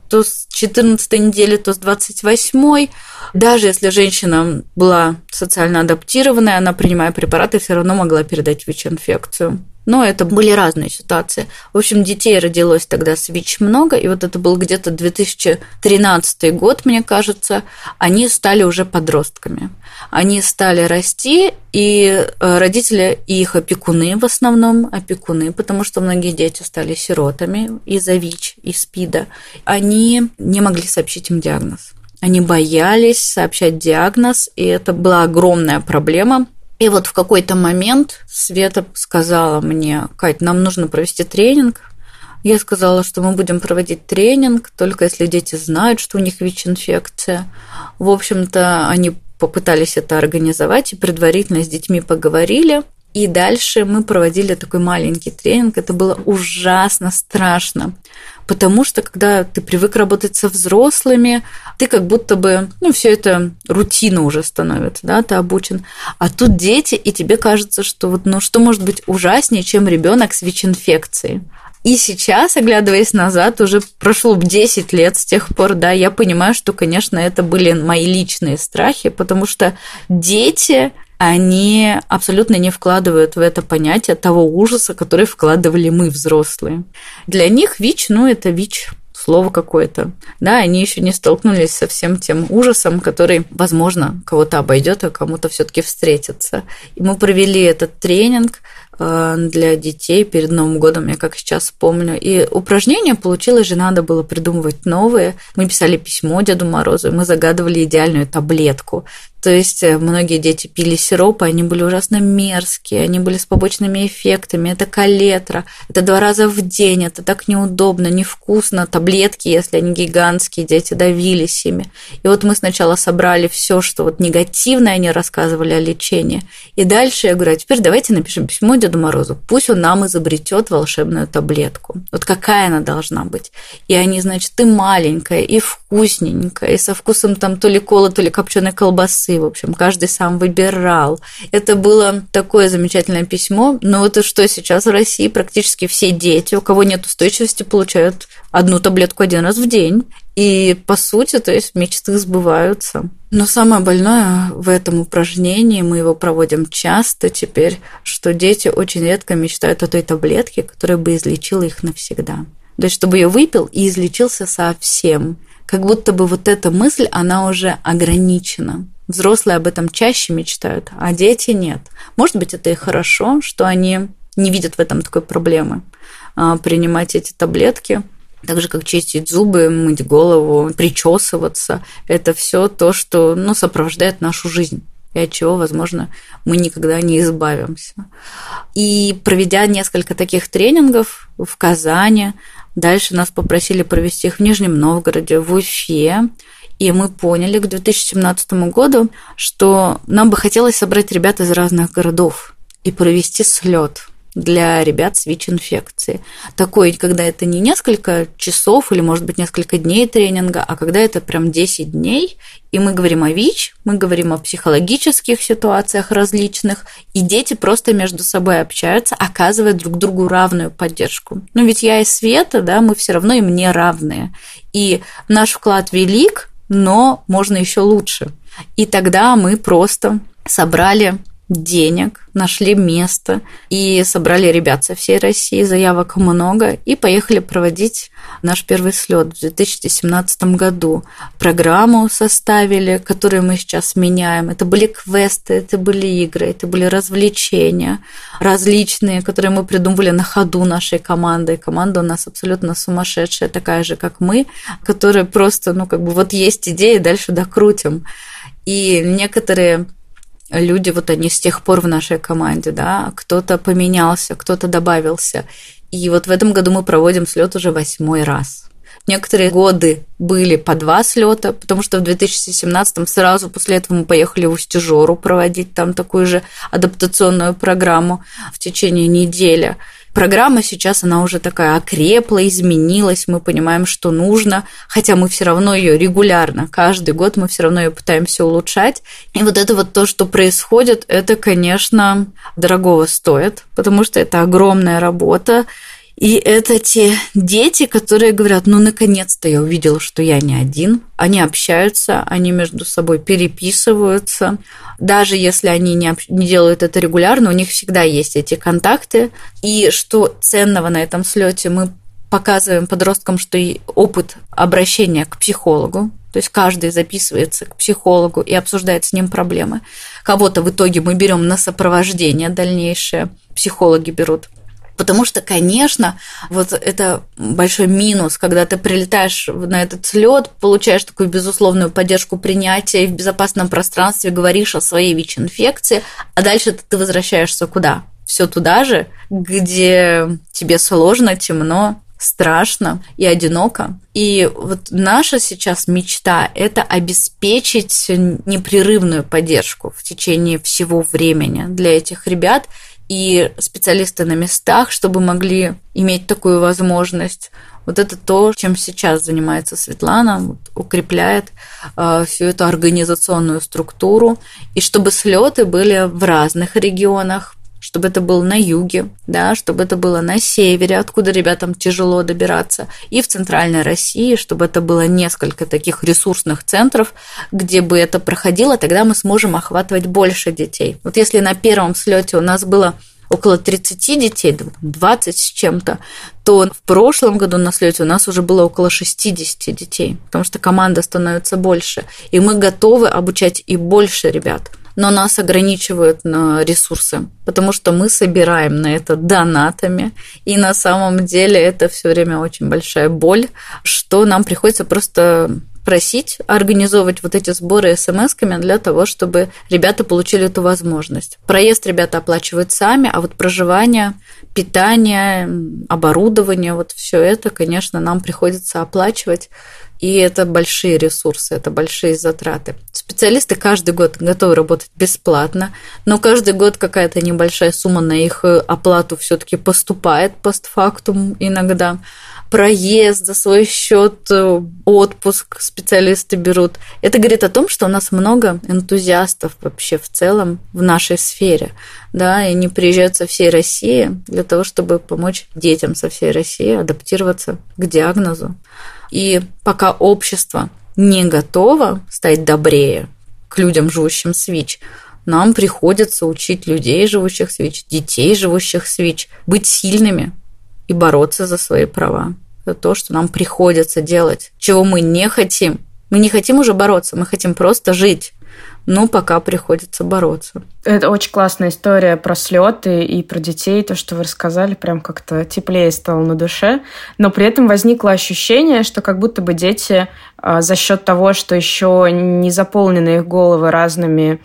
то с 14 недели, то с 28. Даже если женщина была социально адаптированная, она, принимая препараты, все равно могла передать ВИЧ-инфекцию. Но это были разные ситуации. В общем, детей родилось тогда с ВИЧ много, и вот это был где-то 2013 год, мне кажется, они стали уже подростками. Они стали расти, и э, родители и их опекуны, в основном опекуны, потому что многие дети стали сиротами из-за ВИЧ и СПИДа, они не могли сообщить им диагноз. Они боялись сообщать диагноз, и это была огромная проблема, и вот в какой-то момент Света сказала мне, Кать, нам нужно провести тренинг. Я сказала, что мы будем проводить тренинг, только если дети знают, что у них ВИЧ-инфекция. В общем-то, они попытались это организовать и предварительно с детьми поговорили. И дальше мы проводили такой маленький тренинг. Это было ужасно страшно. Потому что когда ты привык работать со взрослыми, ты как будто бы, ну, все это рутина уже становится, да, ты обучен. А тут дети, и тебе кажется, что вот, ну, что может быть ужаснее, чем ребенок с ВИЧ-инфекцией. И сейчас, оглядываясь назад, уже прошло 10 лет с тех пор, да, я понимаю, что, конечно, это были мои личные страхи, потому что дети они абсолютно не вкладывают в это понятие того ужаса, который вкладывали мы, взрослые. Для них ВИЧ, ну, это ВИЧ, слово какое-то. Да, они еще не столкнулись со всем тем ужасом, который, возможно, кого-то обойдет, а кому-то все-таки встретится. И мы провели этот тренинг э, для детей перед Новым годом, я как сейчас помню. И упражнения получилось же, надо было придумывать новые. Мы писали письмо Деду Морозу, мы загадывали идеальную таблетку. То есть э, многие дети пили сиропы, они были ужасно мерзкие, они были с побочными эффектами. Это калетра, это два раза в день, это так неудобно, невкусно. Таблетки, если они гигантские, дети давились ими. И вот мы сначала собрали все, что вот негативное они рассказывали о лечении. И дальше я говорю, а теперь давайте напишем письмо Деду Морозу. Пусть он нам изобретет волшебную таблетку. Вот какая она должна быть. И они, значит, и маленькая, и вкусненькая, и со вкусом там то ли кола, то ли копченой колбасы часы, в общем, каждый сам выбирал. Это было такое замечательное письмо, но вот что сейчас в России практически все дети, у кого нет устойчивости, получают одну таблетку один раз в день. И по сути, то есть мечты сбываются. Но самое больное в этом упражнении, мы его проводим часто теперь, что дети очень редко мечтают о той таблетке, которая бы излечила их навсегда. То есть, чтобы ее выпил и излечился совсем. Как будто бы вот эта мысль, она уже ограничена. Взрослые об этом чаще мечтают, а дети нет. Может быть, это и хорошо, что они не видят в этом такой проблемы. А, принимать эти таблетки, так же как чистить зубы, мыть голову, причесываться, это все то, что ну, сопровождает нашу жизнь. и от чего, возможно, мы никогда не избавимся. И проведя несколько таких тренингов в Казани, дальше нас попросили провести их в Нижнем Новгороде, в Уфе, и мы поняли к 2017 году, что нам бы хотелось собрать ребят из разных городов и провести слет для ребят с ВИЧ-инфекцией. Такой, когда это не несколько часов или, может быть, несколько дней тренинга, а когда это прям 10 дней, и мы говорим о ВИЧ, мы говорим о психологических ситуациях различных, и дети просто между собой общаются, оказывая друг другу равную поддержку. Ну ведь я и Света, да, мы все равно им не равные. И наш вклад велик, но можно еще лучше. И тогда мы просто собрали денег, нашли место и собрали ребят со всей России, заявок много, и поехали проводить наш первый слет в 2017 году. Программу составили, которую мы сейчас меняем. Это были квесты, это были игры, это были развлечения различные, которые мы придумывали на ходу нашей командой. Команда у нас абсолютно сумасшедшая, такая же, как мы, которая просто, ну, как бы вот есть идея, дальше докрутим. И некоторые люди, вот они с тех пор в нашей команде, да, кто-то поменялся, кто-то добавился. И вот в этом году мы проводим слет уже восьмой раз. Некоторые годы были по два слета, потому что в 2017 сразу после этого мы поехали в Устюжору проводить там такую же адаптационную программу в течение недели. Программа сейчас, она уже такая окрепла, изменилась, мы понимаем, что нужно, хотя мы все равно ее регулярно, каждый год мы все равно ее пытаемся улучшать. И вот это вот то, что происходит, это, конечно, дорогого стоит, потому что это огромная работа, и это те дети, которые говорят, ну, наконец-то я увидела, что я не один. Они общаются, они между собой переписываются. Даже если они не, не делают это регулярно, у них всегда есть эти контакты. И что ценного на этом слете, мы показываем подросткам, что и опыт обращения к психологу, то есть каждый записывается к психологу и обсуждает с ним проблемы. Кого-то в итоге мы берем на сопровождение дальнейшее, психологи берут. Потому что, конечно, вот это большой минус, когда ты прилетаешь на этот слет, получаешь такую безусловную поддержку принятия и в безопасном пространстве говоришь о своей ВИЧ-инфекции, а дальше ты возвращаешься куда? Все туда же, где тебе сложно, темно, страшно и одиноко. И вот наша сейчас мечта – это обеспечить непрерывную поддержку в течение всего времени для этих ребят – и специалисты на местах, чтобы могли иметь такую возможность. Вот это то, чем сейчас занимается Светлана, вот, укрепляет э, всю эту организационную структуру, и чтобы слеты были в разных регионах, чтобы это было на юге, да, чтобы это было на севере, откуда ребятам тяжело добираться, и в центральной России, чтобы это было несколько таких ресурсных центров, где бы это проходило, тогда мы сможем охватывать больше детей. Вот если на первом слете у нас было около 30 детей, 20 с чем-то, то в прошлом году на слете у нас уже было около 60 детей, потому что команда становится больше, и мы готовы обучать и больше ребят – но нас ограничивают на ресурсы, потому что мы собираем на это донатами, и на самом деле это все время очень большая боль, что нам приходится просто просить организовывать вот эти сборы смс-ками для того, чтобы ребята получили эту возможность. Проезд ребята оплачивают сами, а вот проживание, питание, оборудование, вот все это, конечно, нам приходится оплачивать. И это большие ресурсы, это большие затраты. Специалисты каждый год готовы работать бесплатно, но каждый год какая-то небольшая сумма на их оплату все-таки поступает постфактум иногда проезд за свой счет, э, отпуск специалисты берут. Это говорит о том, что у нас много энтузиастов вообще в целом в нашей сфере. Да, и они приезжают со всей России для того, чтобы помочь детям со всей России адаптироваться к диагнозу. И пока общество не готово стать добрее к людям, живущим с ВИЧ, нам приходится учить людей, живущих с ВИЧ, детей, живущих с ВИЧ, быть сильными, и бороться за свои права. Это то, что нам приходится делать, чего мы не хотим. Мы не хотим уже бороться, мы хотим просто жить. Но пока приходится бороться. Это очень классная история про слеты и про детей. То, что вы рассказали, прям как-то теплее стало на душе. Но при этом возникло ощущение, что как будто бы дети а, за счет того, что еще не заполнены их головы разными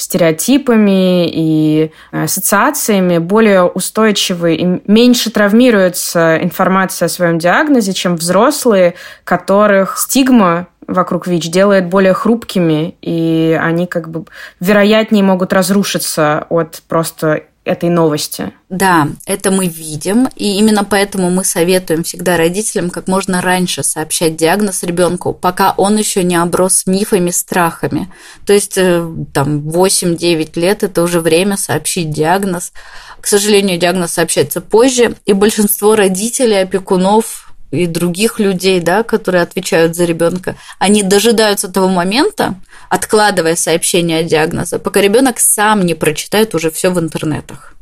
стереотипами и ассоциациями, более устойчивы и меньше травмируется информация о своем диагнозе, чем взрослые, которых стигма вокруг ВИЧ делает более хрупкими, и они как бы вероятнее могут разрушиться от просто этой новости. Да, это мы видим, и именно поэтому мы советуем всегда родителям как можно раньше сообщать диагноз ребенку, пока он еще не оброс мифами, страхами. То есть э, там 8-9 лет это уже время сообщить диагноз. К сожалению, диагноз сообщается позже, и большинство родителей, опекунов и других людей, да, которые отвечают за ребенка, они дожидаются того момента, откладывая сообщение о диагнозе, пока ребенок сам не прочитает уже все в интернетах.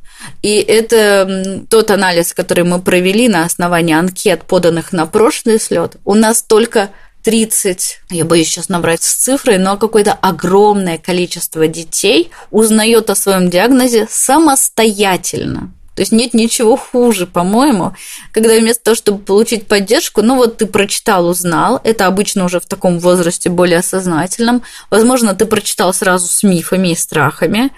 И это тот анализ, который мы провели на основании анкет, поданных на прошлый слет. У нас только 30, я боюсь сейчас набрать с цифрой, но какое-то огромное количество детей узнает о своем диагнозе самостоятельно. То есть нет ничего хуже, по-моему, когда вместо того, чтобы получить поддержку, ну вот ты прочитал, узнал, это обычно уже в таком возрасте более осознательном, возможно, ты прочитал сразу с мифами и страхами,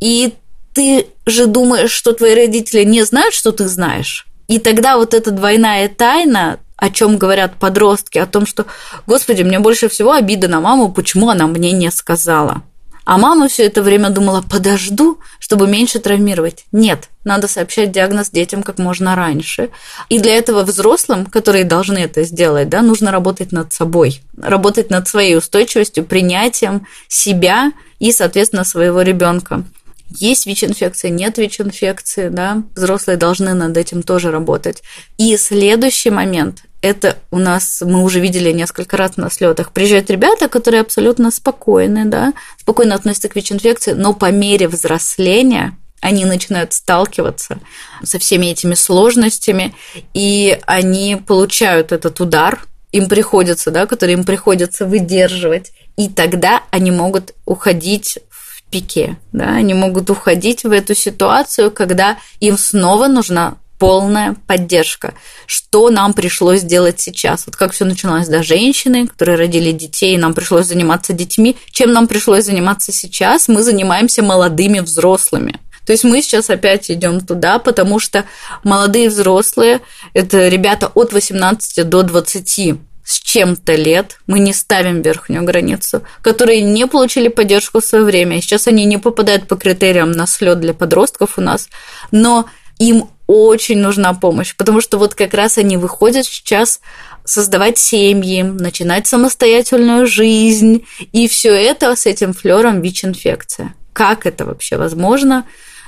и ты же думаешь, что твои родители не знают, что ты знаешь. И тогда вот эта двойная тайна, о чем говорят подростки, о том, что, господи, мне больше всего обида на маму, почему она мне не сказала. А мама все это время думала, подожду, чтобы меньше травмировать. Нет, надо сообщать диагноз детям как можно раньше. И для этого взрослым, которые должны это сделать, да, нужно работать над собой, работать над своей устойчивостью, принятием себя и, соответственно, своего ребенка. Есть ВИЧ-инфекция, нет ВИЧ-инфекции, да, взрослые должны над этим тоже работать. И следующий момент это у нас, мы уже видели несколько раз на слетах, приезжают ребята, которые абсолютно спокойны, да, спокойно относятся к ВИЧ-инфекции, но по мере взросления они начинают сталкиваться со всеми этими сложностями, и они получают этот удар, им приходится, да, который им приходится выдерживать, и тогда они могут уходить в пике, да, они могут уходить в эту ситуацию, когда им снова нужна полная поддержка. Что нам пришлось делать сейчас? Вот как все начиналось, да, женщины, которые родили детей, нам пришлось заниматься детьми. Чем нам пришлось заниматься сейчас? Мы занимаемся молодыми взрослыми. То есть мы сейчас опять идем туда, потому что молодые взрослые – это ребята от 18 до 20 с чем-то лет, мы не ставим верхнюю границу, которые не получили поддержку в свое время. Сейчас они не попадают по критериям на слет для подростков у нас, но им очень нужна помощь, потому что вот как раз они выходят сейчас создавать семьи, начинать самостоятельную жизнь, и все это с этим флером ВИЧ-инфекция. Как это вообще возможно?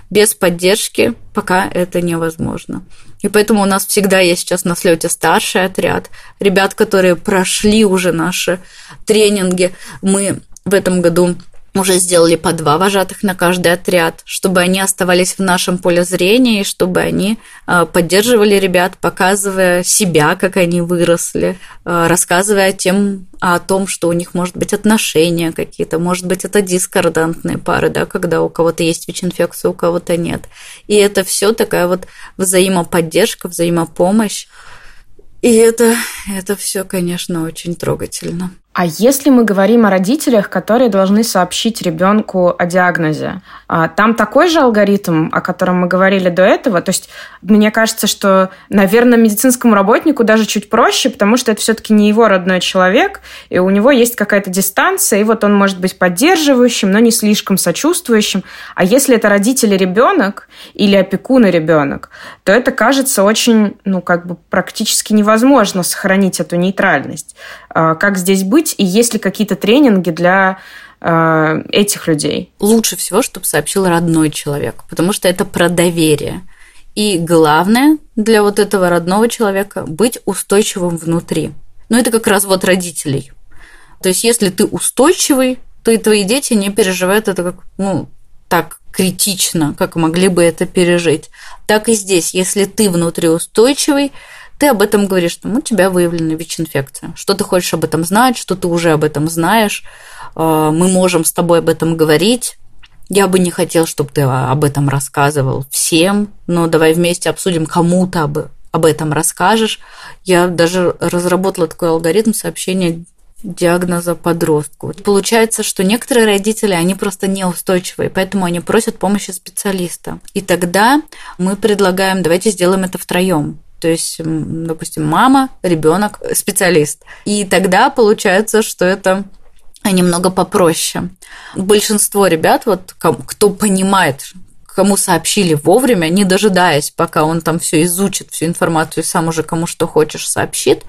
Без поддержки пока это невозможно. И поэтому у нас всегда есть сейчас на слете старший отряд, ребят, которые прошли уже наши тренинги. Мы в этом году уже сделали по два вожатых на каждый отряд, чтобы они оставались в нашем поле зрения и чтобы они э, поддерживали ребят, показывая себя, как они выросли, э, рассказывая тем, о том, что у них может быть отношения какие-то, может быть, это дискордантные пары, да, когда у кого-то есть ВИЧ-инфекция, у кого-то нет. И это все такая вот взаимоподдержка, взаимопомощь. И это, это все, конечно, очень трогательно. А если мы говорим о родителях, которые должны сообщить ребенку о диагнозе, а, там такой же алгоритм, о котором мы говорили до этого. То есть мне кажется, что, наверное, медицинскому работнику даже чуть проще, потому что это все-таки не его родной человек, и у него есть какая-то дистанция, и вот он может быть поддерживающим, но не слишком сочувствующим. А если это родители ребенок или опекун и ребенок, то это кажется очень, ну, как бы практически невозможно сохранить эту нейтральность. А, как здесь быть? Быть, и есть ли какие-то тренинги для э, этих людей? Лучше всего, чтобы сообщил родной человек, потому что это про доверие. И главное для вот этого родного человека быть устойчивым внутри. Но это как раз вот родителей. То есть, если ты устойчивый, то и твои дети не переживают это как, ну, так критично, как могли бы это пережить. Так и здесь, если ты внутри устойчивый, ты об этом говоришь, что у тебя выявлена ВИЧ-инфекция, что ты хочешь об этом знать, что ты уже об этом знаешь, э, мы можем с тобой об этом говорить. Я бы не хотел, чтобы ты об этом рассказывал всем, но давай вместе обсудим, кому ты об, об этом расскажешь. Я даже разработала такой алгоритм сообщения диагноза подростку. Получается, что некоторые родители, они просто неустойчивые, поэтому они просят помощи специалиста. И тогда мы предлагаем, давайте сделаем это втроем. То есть, допустим, мама, ребенок, специалист. И тогда получается, что это немного попроще. Большинство ребят, вот кто понимает, кому сообщили вовремя, не дожидаясь, пока он там все изучит, всю информацию сам уже кому что хочешь сообщит.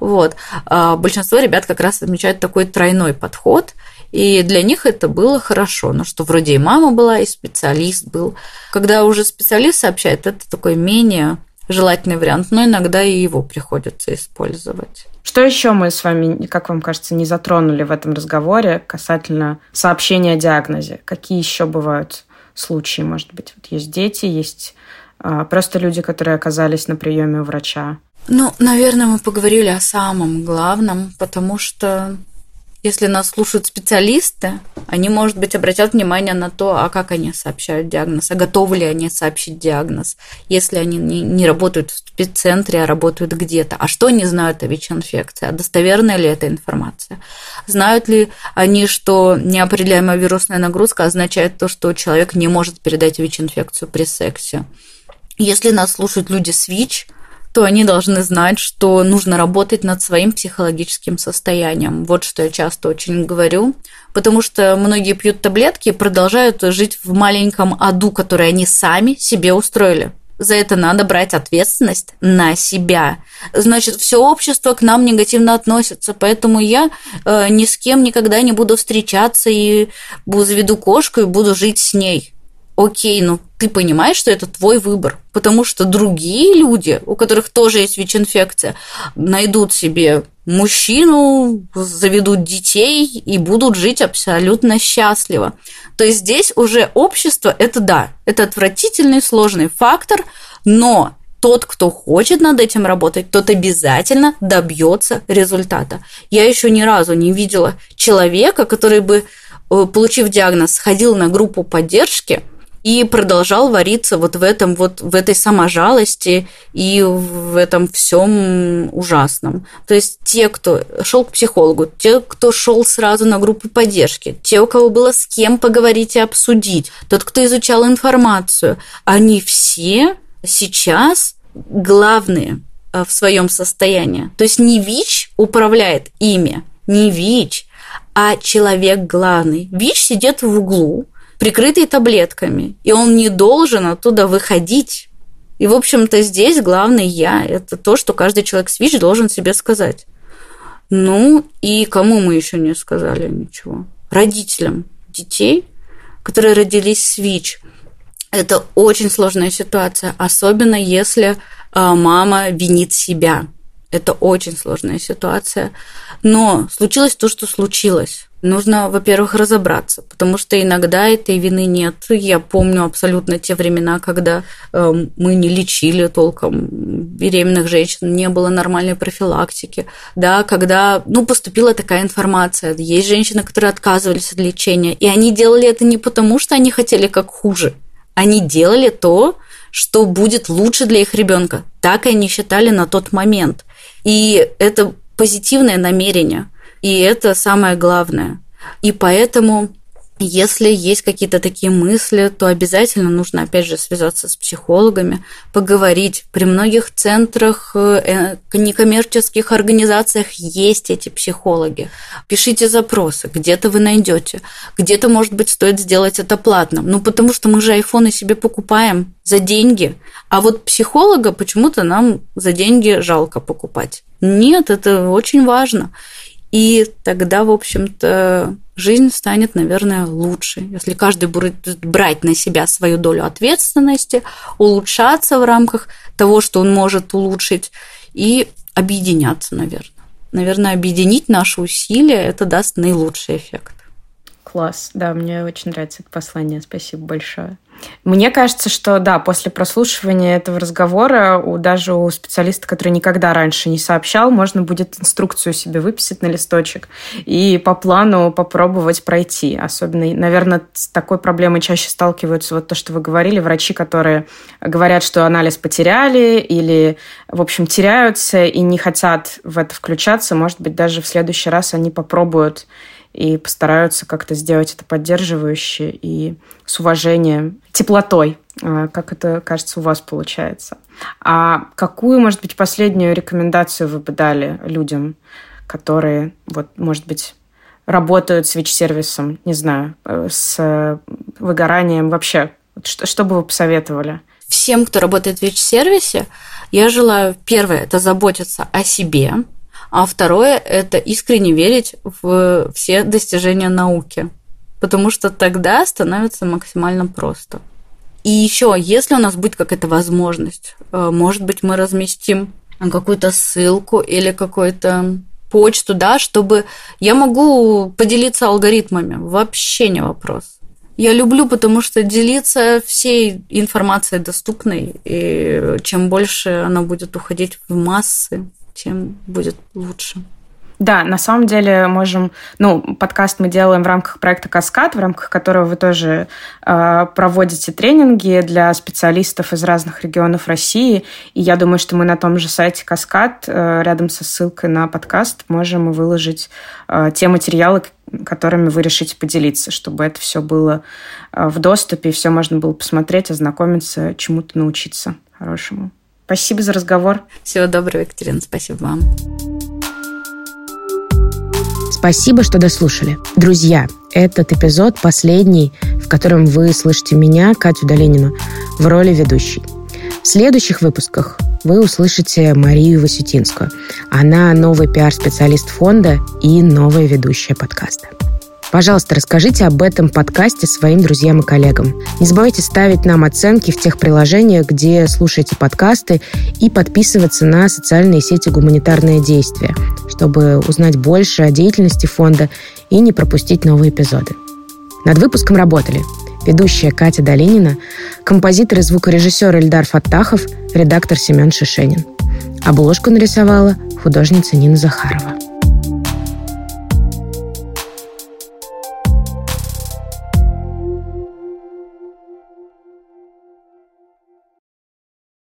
Вот. А большинство ребят как раз отмечают такой тройной подход, и для них это было хорошо. Ну, что вроде и мама была, и специалист был. Когда уже специалист сообщает, это такой менее желательный вариант, но иногда и его приходится использовать. Что еще мы с вами, как вам кажется, не затронули в этом разговоре касательно сообщения о диагнозе? Какие еще бывают случаи, может быть? Вот есть дети, есть а, просто люди, которые оказались на приеме у врача. Ну, наверное, мы поговорили о самом главном, потому что если нас слушают специалисты, они, может быть, обратят внимание на то, а как они сообщают диагноз, а готовы ли они сообщить диагноз, если они не, не работают в спеццентре, а работают где-то. А что они знают о ВИЧ-инфекции? А достоверная ли эта информация? Знают ли они, что неопределяемая вирусная нагрузка означает то, что человек не может передать ВИЧ-инфекцию при сексе? Если нас слушают люди с ВИЧ – то они должны знать, что нужно работать над своим психологическим состоянием. Вот что я часто очень говорю, потому что многие пьют таблетки и продолжают жить в маленьком аду, который они сами себе устроили. За это надо брать ответственность на себя. Значит, все общество к нам негативно относится, поэтому я э, ни с кем никогда не буду встречаться и заведу кошку и буду жить с ней окей, ну ты понимаешь, что это твой выбор, потому что другие люди, у которых тоже есть ВИЧ-инфекция, найдут себе мужчину, заведут детей и будут жить абсолютно счастливо. То есть здесь уже общество – это да, это отвратительный, сложный фактор, но тот, кто хочет над этим работать, тот обязательно добьется результата. Я еще ни разу не видела человека, который бы, э, получив диагноз, ходил на группу поддержки – и продолжал вариться вот в этом вот в этой саможалости и в этом всем ужасном. То есть те, кто шел к психологу, те, кто шел сразу на группу поддержки, те, у кого было с кем поговорить и обсудить, тот, кто изучал информацию, они все сейчас главные э, в своем состоянии. То есть не ВИЧ управляет ими, не ВИЧ, а человек главный. ВИЧ сидит в углу, прикрытый таблетками, и он не должен оттуда выходить. И, в общем-то, здесь главный я. Это то, что каждый человек с ВИЧ должен себе сказать. Ну, и кому мы еще не сказали ничего? Родителям детей, которые родились с ВИЧ. Это очень сложная ситуация, особенно если а, мама винит себя. Это очень сложная ситуация. Но случилось то, что случилось. Нужно, во-первых, разобраться, потому что иногда этой вины нет. Я помню абсолютно те времена, когда э, мы не лечили толком беременных женщин, не было нормальной профилактики, да, когда, ну, поступила такая информация. Есть женщины, которые отказывались от лечения, и они делали это не потому, что они хотели как хуже, они делали то, что будет лучше для их ребенка. Так они считали на тот момент. И это позитивное намерение. И это самое главное. И поэтому если есть какие-то такие мысли, то обязательно нужно, опять же, связаться с психологами, поговорить. При многих центрах, э, некоммерческих организациях есть эти психологи. Пишите запросы, где-то вы найдете, где-то, может быть, стоит сделать это платно. Ну, потому что мы же айфоны себе покупаем за деньги, а вот психолога почему-то нам за деньги жалко покупать. Нет, это очень важно. И тогда, в общем-то, жизнь станет, наверное, лучше. Если каждый будет брать на себя свою долю ответственности, улучшаться в рамках того, что он может улучшить, и объединяться, наверное. Наверное, объединить наши усилия, это даст наилучший эффект. Класс. Да, мне очень нравится это послание. Спасибо большое. Мне кажется, что да, после прослушивания этого разговора у даже у специалиста, который никогда раньше не сообщал, можно будет инструкцию себе выписать на листочек и по плану попробовать пройти. Особенно, наверное, с такой проблемой чаще сталкиваются вот то, что вы говорили, врачи, которые говорят, что анализ потеряли или, в общем, теряются и не хотят в это включаться. Может быть, даже в следующий раз они попробуют и постараются как-то сделать это поддерживающе и с уважением, теплотой, а, как это, кажется, у вас получается. А какую, может быть, последнюю рекомендацию вы бы дали людям, которые, вот, может быть, работают с ВИЧ-сервисом, не знаю, э, с выгоранием вообще? Что, что бы вы посоветовали? Всем, кто работает в ВИЧ-сервисе, я желаю, первое, это заботиться о себе, а второе – это искренне верить в все достижения науки, потому что тогда становится максимально просто. И еще, если у нас будет какая-то возможность, э, может быть, мы разместим какую-то ссылку или какую-то почту, да, чтобы я могу поделиться алгоритмами. Вообще не вопрос. Я люблю, потому что делиться всей информацией доступной, и чем больше она будет уходить в массы, тем будет лучше. Да, на самом деле можем, ну, подкаст мы делаем в рамках проекта «Каскад», в рамках которого вы тоже э, проводите тренинги для специалистов из разных регионов России. И я думаю, что мы на том же сайте «Каскад» э, рядом со ссылкой на подкаст можем выложить э, те материалы, которыми вы решите поделиться, чтобы это все было э, в доступе, и все можно было посмотреть, ознакомиться, чему-то научиться хорошему. Спасибо за разговор. Всего доброго, Екатерина. Спасибо вам. Спасибо, что дослушали. Друзья, этот эпизод последний, в котором вы слышите меня, Катю Долинину, в роли ведущей. В следующих выпусках вы услышите Марию Васютинскую. Она новый пиар-специалист фонда и новая ведущая подкаста. Пожалуйста, расскажите об этом подкасте своим друзьям и коллегам. Не забывайте ставить нам оценки в тех приложениях, где слушаете подкасты, и подписываться на социальные сети «Гуманитарное действие», чтобы узнать больше о деятельности фонда и не пропустить новые эпизоды. Над выпуском работали ведущая Катя Долинина, композитор и звукорежиссер Эльдар Фаттахов, редактор Семен Шишенин. Обложку нарисовала художница Нина Захарова.